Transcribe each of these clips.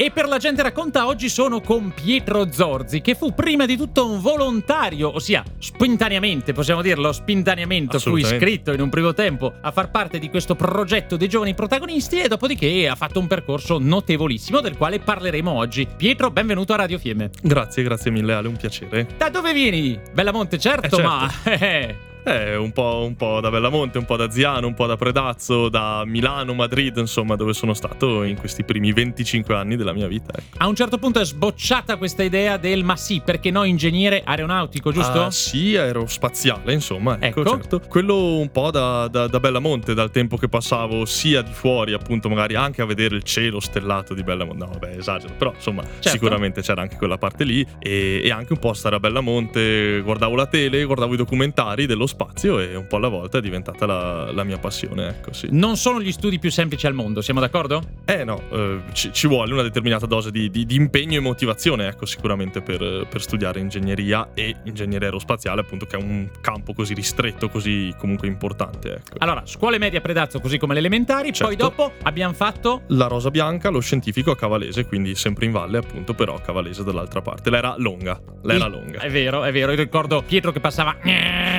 E per la gente racconta oggi sono con Pietro Zorzi, che fu prima di tutto un volontario, ossia spontaneamente, possiamo dirlo, spintaneamente, fu iscritto in un primo tempo a far parte di questo progetto dei giovani protagonisti e dopodiché ha fatto un percorso notevolissimo del quale parleremo oggi. Pietro, benvenuto a Radio Fiemme. Grazie, grazie mille Ale, un piacere. Da dove vieni? Bellamonte, certo, eh certo. ma... Eh, un po', un po', da Bellamonte, un po' da Ziano, un po' da Predazzo, da Milano, Madrid, insomma, dove sono stato in questi primi 25 anni della mia vita. Ecco. A un certo punto è sbocciata questa idea del ma sì, perché no ingegnere aeronautico, giusto? Ah, sì, aerospaziale, insomma, ecco, ecco. certo. Quello un po' da, da, da, Bellamonte, dal tempo che passavo sia di fuori, appunto, magari anche a vedere il cielo stellato di Bellamonte. No, vabbè, esagero, però insomma, certo. sicuramente c'era anche quella parte lì e, e anche un po' stare a Bellamonte, guardavo la tele, guardavo i documentari dello spazio e un po' alla volta è diventata la, la mia passione, ecco sì. Non sono gli studi più semplici al mondo, siamo d'accordo? Eh no, eh, ci, ci, vuole una determinata dose di, di, di, impegno e motivazione, ecco, sicuramente per, per, studiare ingegneria e ingegneria aerospaziale, appunto, che è un campo così ristretto, così comunque importante, ecco. Allora, scuole medie a Predazzo, così come le elementari, certo. poi dopo abbiamo fatto... La Rosa Bianca, lo scientifico a Cavalese, quindi sempre in valle, appunto, però a Cavalese dall'altra parte. L'era longa, l'era longa. È vero, è vero, io ricordo Pietro che passava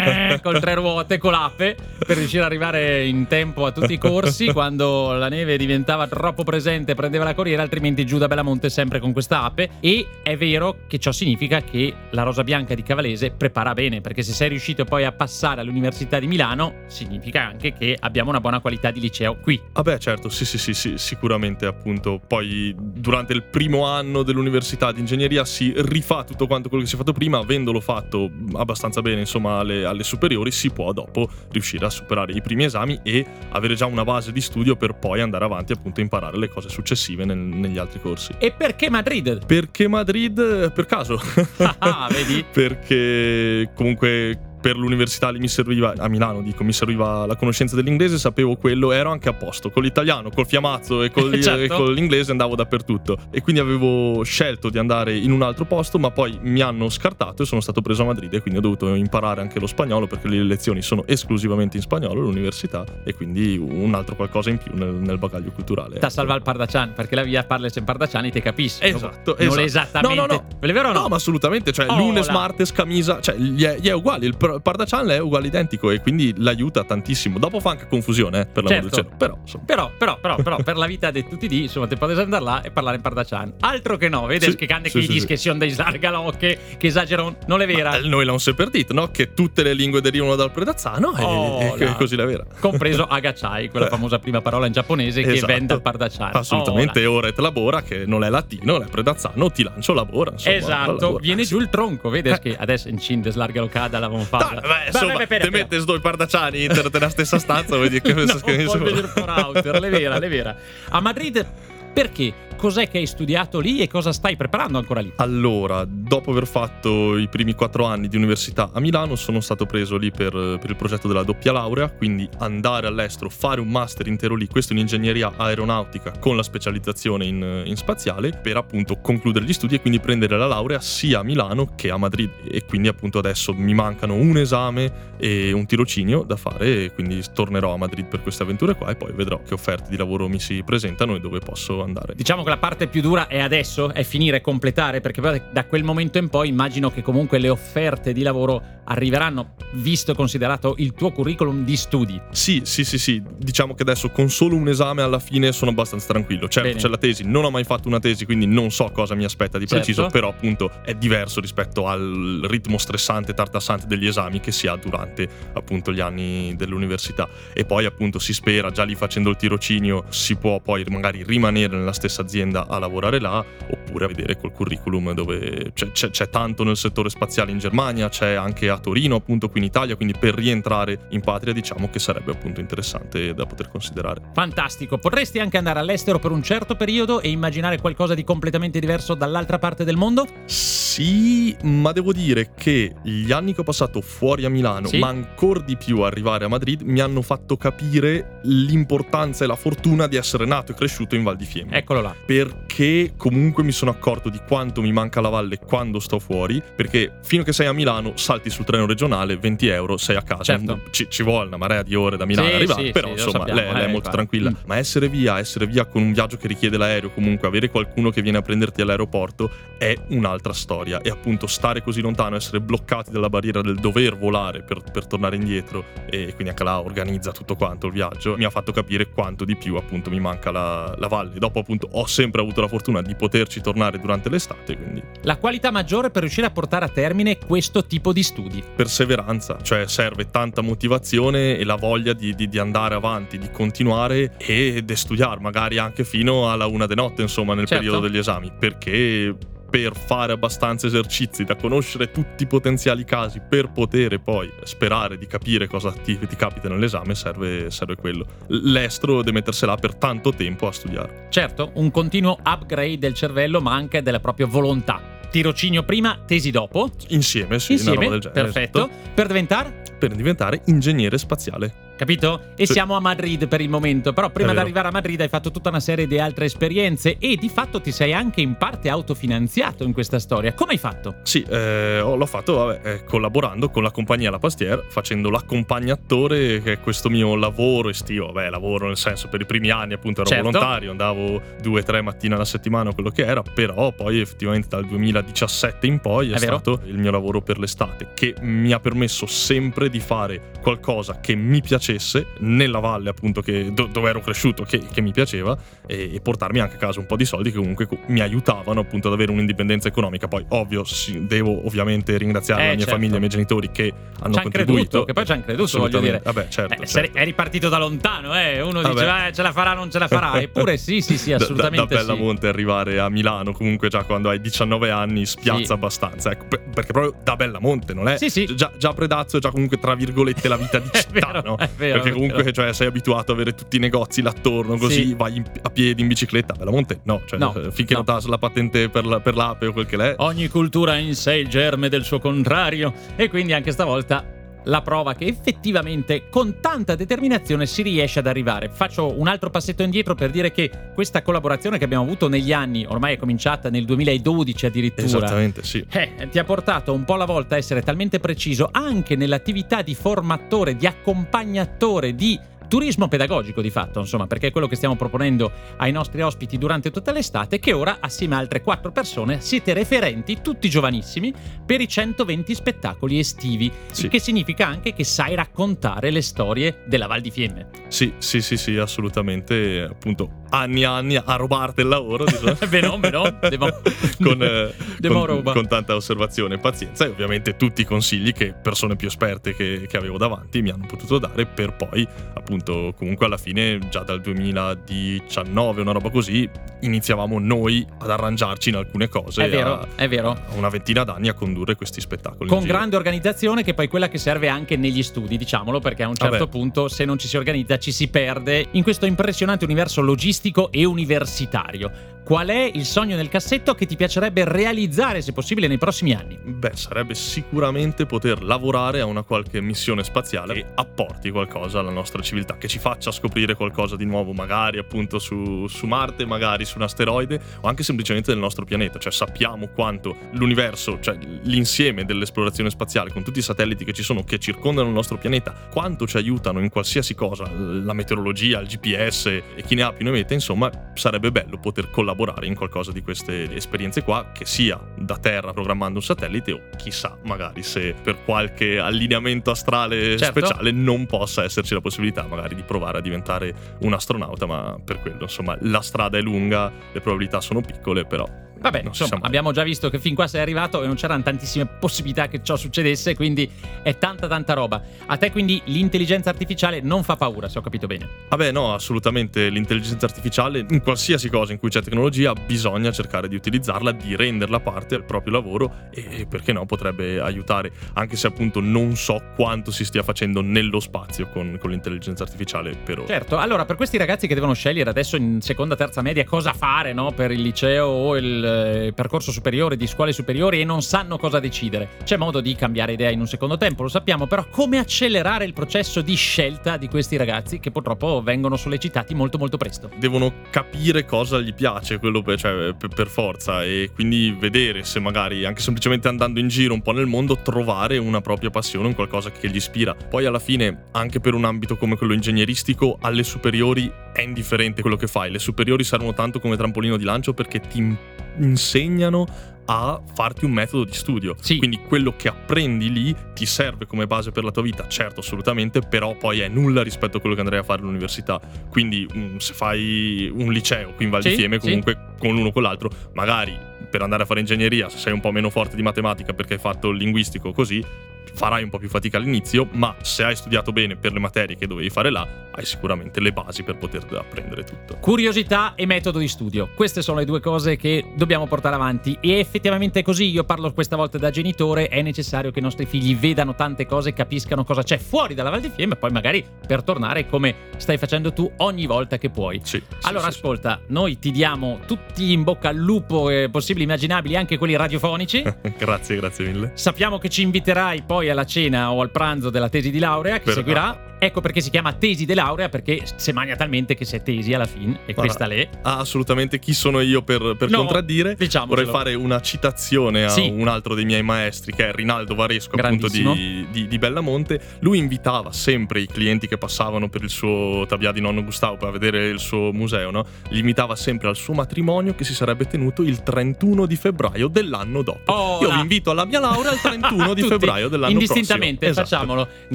col tre ruote, con l'ape, per riuscire ad arrivare in tempo a tutti i corsi. quando la neve diventava troppo presente, prendeva la corriera, altrimenti giù da Bellamonte sempre con questa ape. E è vero che ciò significa che la Rosa Bianca di Cavalese prepara bene, perché se sei riuscito poi a passare all'Università di Milano, significa anche che abbiamo una buona qualità di liceo qui. Ah beh, certo, sì, sì, sì, sì sicuramente appunto. Poi durante il primo anno dell'università di ingegneria si rifà tutto quanto quello che si è fatto prima, avendolo fatto abbastanza bene, insomma, alle, alle superiori si può dopo riuscire a superare i primi esami e avere già una base di studio per poi andare avanti appunto a imparare le cose successive nel, negli altri corsi. E perché Madrid? Perché Madrid per caso. Ah, vedi? perché comunque per l'università lì mi serviva, a Milano dico, mi serviva la conoscenza dell'inglese, sapevo quello, ero anche a posto. Con l'italiano, col fiamazzo e, col, certo. e con l'inglese andavo dappertutto. E quindi avevo scelto di andare in un altro posto, ma poi mi hanno scartato e sono stato preso a Madrid e quindi ho dovuto imparare anche lo spagnolo perché le lezioni sono esclusivamente in spagnolo all'università e quindi un altro qualcosa in più nel, nel bagaglio culturale. Da salva il Pardacian, perché la via parla in Pardacian e te capisci. Esatto, non esatto. esattamente. No, no, no. È vero o no? No, ma assolutamente, cioè oh, lunes, la... martes, camisa, cioè gli è, gli è uguale. Il Pardachan è uguale identico e quindi l'aiuta tantissimo. Dopo fa anche confusione, eh, per l'amor certo. del cielo. Però, però, però, però, però, per la vita di tutti di, insomma, te potete andare là e parlare in Pardaccian. Altro che no, vedi sì, che cande sì, che sì, sì. che sono dei slargalo, che, che esagerano, non è vera. Ma, eh, noi l'hanno sempre detto, no? Che tutte le lingue derivano dal predazzano oh, e, e così la vera. Compreso agachai, quella famosa prima parola in giapponese esatto. che vende al Pardaccian. Assolutamente, oh, ora et labora, che non è latino, è predazzano, ti lancio lavora. Insomma, esatto, lavora. viene giù il tronco, vedi eh. che adesso in Cinde slargalo cada l'avevamo fatta. Beh, insomma, beh, beh, te metti due pardaciani nella stessa stanza, vedi che no. Non vedere for outer, le vera, le vera. A Madrid perché? Cos'è che hai studiato lì e cosa stai preparando ancora lì? Allora, dopo aver fatto i primi quattro anni di università a Milano, sono stato preso lì per, per il progetto della doppia laurea, quindi andare all'estero, fare un master intero lì, questo in ingegneria aeronautica con la specializzazione in, in spaziale, per appunto concludere gli studi e quindi prendere la laurea sia a Milano che a Madrid. E quindi appunto adesso mi mancano un esame e un tirocinio da fare, e quindi tornerò a Madrid per queste avventure qua e poi vedrò che offerte di lavoro mi si presentano e dove posso andare. Diciamo che la parte più dura è adesso, è finire e completare, perché poi da quel momento in poi immagino che comunque le offerte di lavoro arriveranno, visto e considerato il tuo curriculum di studi. Sì, sì, sì, sì. Diciamo che adesso con solo un esame alla fine sono abbastanza tranquillo. Certo, Bene. c'è la tesi, non ho mai fatto una tesi, quindi non so cosa mi aspetta di preciso, certo. però appunto è diverso rispetto al ritmo stressante, tartassante degli esami che si ha durante appunto gli anni dell'università. E poi appunto si spera, già lì facendo il tirocinio, si può poi magari rimanere nella stessa azienda a lavorare là, oppure a vedere col curriculum dove c'è, c'è, c'è, tanto nel settore spaziale in Germania, c'è anche a Torino, appunto qui in Italia, quindi per rientrare in patria diciamo che sarebbe appunto interessante da poter considerare. Fantastico, potresti anche andare all'estero per un certo periodo e immaginare qualcosa di completamente diverso dall'altra parte del mondo? Sì, ma devo dire che gli anni che ho passato fuori a Milano, sì? ma ancora di più arrivare a Madrid, mi hanno fatto capire l'importanza e la fortuna di essere nato e cresciuto in Val di Fiemme. Eccolo là. Perché comunque mi sono accorto di quanto mi manca la valle quando sto fuori, perché fino che sei a Milano salti sul treno regionale 20 euro sei a casa. Certo. Ci, ci, vuole una marea di ore da Milano sì, arrivare, sì, però sì, insomma sappiamo, lei, lei, è molto infatti. tranquilla. Mm. Ma essere via, essere via con un viaggio che richiede l'aereo, comunque avere qualcuno che viene a prenderti all'aeroporto è un'altra storia. E appunto stare così lontano, essere bloccati dalla barriera del dover volare per, per tornare indietro e quindi anche là organizza tutto quanto il viaggio, mi ha fatto capire quanto di più appunto mi manca la, la valle. Dopo appunto ho sempre avuto la fortuna di poterci tornare durante l'estate, quindi La qualità maggiore per riuscire a portare a termine questo tipo di studi. perseveranza, cioè serve tanta motivazione e la voglia di, di- di andare avanti, di continuare e di studiare, magari anche fino alla una di notte, insomma, nel Certo. periodo degli esami, perché per fare abbastanza esercizi, da conoscere tutti i potenziali casi, per poter poi sperare di capire cosa ti, ti capita nell'esame, serve, serve quello. L'estro deve mettersela per tanto tempo a studiare. Certo, un continuo upgrade del cervello, ma anche della propria volontà. Tirocinio prima, tesi dopo. Insieme, sì, una Insieme, roba del genere. perfetto. esatto, Per diventare Per diventare ingegnere spaziale. Capito? E Sì. siamo a Madrid per il momento, però prima di vero. arrivare a Madrid hai fatto tutta una serie di altre esperienze e di fatto ti sei anche in parte autofinanziato in questa storia. Come hai fatto? Sì, eh, ho- l'ho fatto vabbè, eh, collaborando con la compagnia La Pastière, facendo l'accompagnatore, che è questo mio lavoro estivo. Beh, lavoro nel senso per i primi anni appunto ero Certo. volontario, andavo due o tre mattine alla settimana, quello che era, però poi effettivamente dal 2017 in poi è, È vero? stato il mio lavoro per l'estate, che mi ha permesso sempre di fare qualcosa che mi piacesse nella valle appunto che- do- dove ero cresciuto, che, che mi piaceva, e, e portarmi anche a casa un po' di soldi che comunque co- mi aiutavano appunto ad avere un'indipendenza economica. Poi, ovvio, sì, devo ovviamente ringraziare Eh, la mia certo. famiglia e i miei genitori che hanno Ci han contribuito. creduto, che poi ci han creduto, voglio dire. Assolutamente. Vabbè, certo. Eh, certo. Eri partito da lontano, eh? Uno Vabbè. diceva eh, ce la farà, non ce la farà. Eppure sì, sì, sì, Da- da- assolutamente Da, sì. Bellamonte arrivare a Milano, comunque già quando hai 19 anni, spiazza Sì. abbastanza. Ecco, per- perché proprio da Bellamonte, non è? Sì, sì. Già, già Predazzo è già comunque tra virgolette la vita di È città, vero, no? Vero, perché comunque vero. cioè, sei abituato ad avere tutti i negozi là attorno, così Sì. vai in- a piedi in bicicletta. Bellamonte no, cioè, No, eh, finché no. non ti la patente per, la- per l'ape o quel che l'è. Ogni cultura ha in sé il germe del suo contrario e quindi anche stavolta la prova che effettivamente con tanta determinazione si riesce ad arrivare. Faccio un altro passetto indietro per dire che questa collaborazione che abbiamo avuto negli anni, ormai è cominciata nel 2012 addirittura, Esattamente, sì. eh, ti ha portato un po' alla volta a essere talmente preciso anche nell'attività di formatore, di accompagnatore, di turismo pedagogico di fatto, insomma, perché è quello che stiamo proponendo ai nostri ospiti durante tutta l'estate, che ora, assieme a altre quattro persone, siete referenti, tutti giovanissimi, per i 120 spettacoli estivi, Sì. il che significa anche che sai raccontare le storie della Val di Fiemme. Sì, sì, sì, sì, assolutamente. Appunto, anni e anni a rubarti il lavoro, diciamo. Beh no, beh no, devo- con, eh, devo con- con tanta osservazione e pazienza e ovviamente tutti i consigli che persone più esperte che, che avevo davanti mi hanno potuto dare per poi appunto comunque alla fine già dal 2019 una roba così iniziavamo noi ad arrangiarci in alcune cose È vero, a, è vero. a una ventina d'anni a condurre questi spettacoli Con grande organizzazione, che poi è quella che serve anche negli studi, diciamolo, perché a un certo Vabbè. punto, se non ci si organizza, ci si perde in questo impressionante universo logistico e universitario. Qual è il sogno nel cassetto che ti piacerebbe realizzare, se possibile, nei prossimi anni? Beh, sarebbe sicuramente poter lavorare a una qualche missione spaziale che apporti qualcosa alla nostra civiltà, che ci faccia scoprire qualcosa di nuovo, magari appunto su, su Marte, magari su un asteroide o anche semplicemente del nostro pianeta. Cioè sappiamo quanto l'universo, cioè l'insieme dell'esplorazione spaziale con tutti i satelliti che ci sono, che circondano il nostro pianeta, quanto ci aiutano in qualsiasi cosa, la meteorologia, il GPS e chi ne ha più ne mette, insomma, sarebbe bello poter collaborare in qualcosa di queste esperienze qua, che sia da terra programmando un satellite o chissà, magari se per qualche allineamento astrale Certo. speciale non possa esserci la possibilità magari di provare a diventare un astronauta, ma per quello, insomma, la strada è lunga, le probabilità sono piccole, però Vabbè, insomma, mai. abbiamo già visto che fin qua sei arrivato e non c'erano tantissime possibilità che ciò succedesse, quindi è tanta tanta roba. A te quindi l'intelligenza artificiale non fa paura, se ho capito bene. Vabbè, no, assolutamente l'intelligenza artificiale, in qualsiasi cosa in cui c'è tecnologia, bisogna cercare di utilizzarla, di renderla parte del proprio lavoro e perché no, potrebbe aiutare, anche se appunto non so quanto si stia facendo nello spazio con, con l'intelligenza artificiale per ora. Certo, allora per questi ragazzi che devono scegliere adesso in seconda, terza media cosa fare no? per il liceo o il eh, percorso superiore, di scuole superiori e non sanno cosa decidere. C'è modo di cambiare idea in un secondo tempo, lo sappiamo, però come accelerare il processo di scelta di questi ragazzi che purtroppo vengono sollecitati molto molto presto? Devono capire cosa gli piace, quello per, cioè, per forza, e quindi vedere se magari anche semplicemente andando in giro un po' nel mondo trovare una propria passione, un qualcosa che gli ispira. Poi alla fine, anche per un ambito come quello ingegneristico, alle superiori è indifferente quello che fai. Le superiori servono tanto come trampolino di lancio perché ti insegnano a farti un metodo di studio. Sì. Quindi quello che apprendi lì ti serve come base per la tua vita, certo, assolutamente, però poi è nulla rispetto a quello che andrei a fare all'università. Quindi um, se fai un liceo qui in Val di Fiemme, comunque sì. con l'uno o con l'altro, magari per andare a fare ingegneria, se sei un po' meno forte di matematica perché hai fatto il linguistico così, farai un po' più fatica all'inizio, ma se hai studiato bene per le materie che dovevi fare là, hai sicuramente le basi per poter apprendere tutto. Curiosità e metodo di studio. Queste sono le due cose che dobbiamo portare avanti e effettivamente così. Io parlo questa volta da genitore, è necessario che i nostri figli vedano tante cose, capiscano cosa c'è fuori dalla Val di Fiemme e poi magari per tornare come stai facendo tu ogni volta che puoi. Sì, allora sì, ascolta, sì. noi ti diamo tutti in bocca al lupo eh, possibili immaginabili, anche quelli radiofonici. grazie, grazie mille. Sappiamo che ci inviterai poi alla cena o al pranzo della tesi di laurea che per seguirà. Ecco perché si chiama tesi di laurea, perché se magna talmente che sei tesi alla fine, e Guarda, questa l'è. Assolutamente, chi sono io per, per no, contraddire? Vorrei fare una citazione a sì. un altro dei miei maestri, che è Rinaldo Varesco, appunto di, di, di, Bellamonte. Lui invitava sempre i clienti che passavano per il suo Tabia di nonno Gustavo per vedere il suo museo, no? Li invitava sempre al suo matrimonio che si sarebbe tenuto il 31 di febbraio dell'anno dopo. Oh, io vi invito alla mia laurea il 31 di febbraio dell'anno indistintamente, prossimo. Indistintamente, facciamolo. Esatto.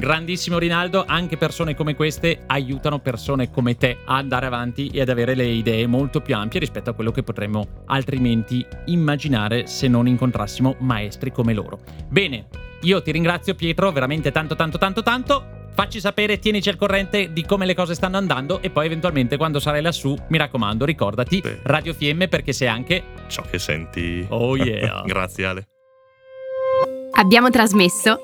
Grandissimo Rinaldo, anche anche persone come queste aiutano persone come te a andare avanti e ad avere le idee molto più ampie rispetto a quello che potremmo altrimenti immaginare se non incontrassimo maestri come loro. Bene, io ti ringrazio Pietro veramente tanto tanto tanto tanto. Facci sapere, tienici al corrente di come le cose stanno andando e poi eventualmente quando sarai lassù, mi raccomando, ricordati Beh. Radio Fiemme perché sei anche ciò che senti. Oh yeah. Grazie Ale. Abbiamo trasmesso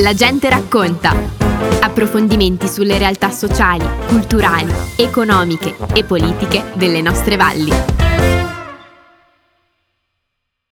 La gente racconta Approfondimenti sulle realtà sociali, culturali, economiche e politiche delle nostre valli.